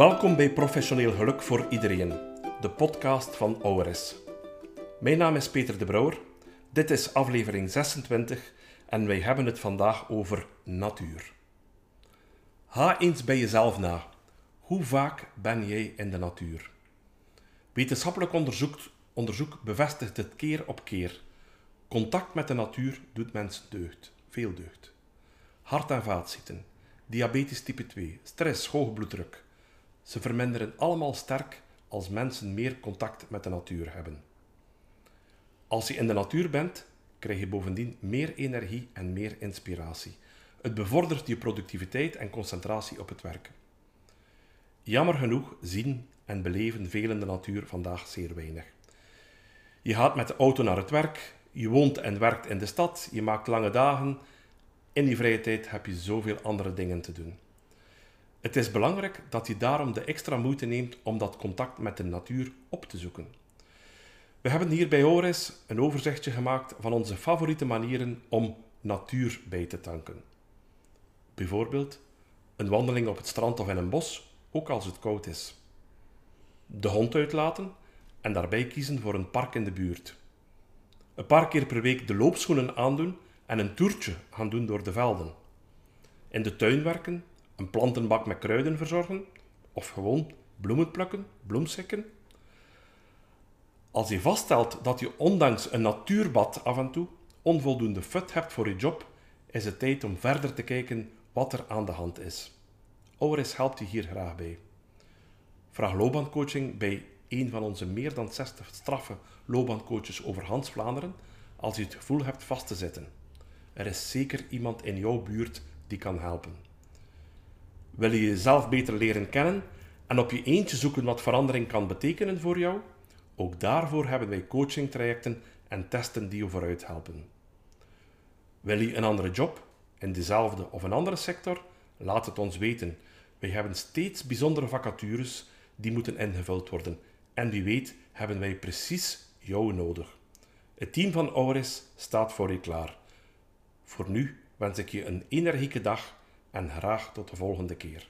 Welkom bij Professioneel Geluk voor Iedereen, de podcast van ORS. Mijn naam is Peter de Brouwer, dit is aflevering 26 en wij hebben het vandaag over natuur. Ga eens bij jezelf na. Hoe vaak ben jij in de natuur? Wetenschappelijk onderzoek, onderzoek bevestigt het keer op keer. Contact met de natuur doet mensen deugd, veel deugd. Hart- en vaatziekten, diabetes type 2, stress, hoge bloeddruk. Ze verminderen allemaal sterk als mensen meer contact met de natuur hebben. Als je in de natuur bent, krijg je bovendien meer energie en meer inspiratie. Het bevordert je productiviteit en concentratie op het werk. Jammer genoeg zien en beleven velen de natuur vandaag zeer weinig. Je gaat met de auto naar het werk, je woont en werkt in de stad, je maakt lange dagen. In die vrije tijd heb je zoveel andere dingen te doen. Het is belangrijk dat je daarom de extra moeite neemt om dat contact met de natuur op te zoeken. We hebben hier bij Ores een overzichtje gemaakt van onze favoriete manieren om natuur bij te tanken. Bijvoorbeeld een wandeling op het strand of in een bos, ook als het koud is. De hond uitlaten en daarbij kiezen voor een park in de buurt. Een paar keer per week de loopschoenen aandoen en een toertje gaan doen door de velden. In de tuin werken, een plantenbak met kruiden verzorgen of gewoon bloemen plukken, bloemsekken. Als je vaststelt dat je ondanks een natuurbad af en toe onvoldoende fut hebt voor je job, is het tijd om verder te kijken wat er aan de hand is. Auris helpt je hier graag bij. Vraag loopbaancoaching bij een van onze meer dan 60 straffe loopbaancoaches over Hans Vlaanderen als je het gevoel hebt vast te zitten. Er is zeker iemand in jouw buurt die kan helpen. Wil je jezelf beter leren kennen en op je eentje zoeken wat verandering kan betekenen voor jou? Ook daarvoor hebben wij coachingtrajecten en testen die je vooruit helpen. Wil je een andere job in dezelfde of een andere sector? Laat het ons weten. Wij hebben steeds bijzondere vacatures die moeten ingevuld worden. En wie weet hebben wij precies jou nodig. Het team van Auris staat voor je klaar. Voor nu wens ik je een energieke dag en graag tot de volgende keer.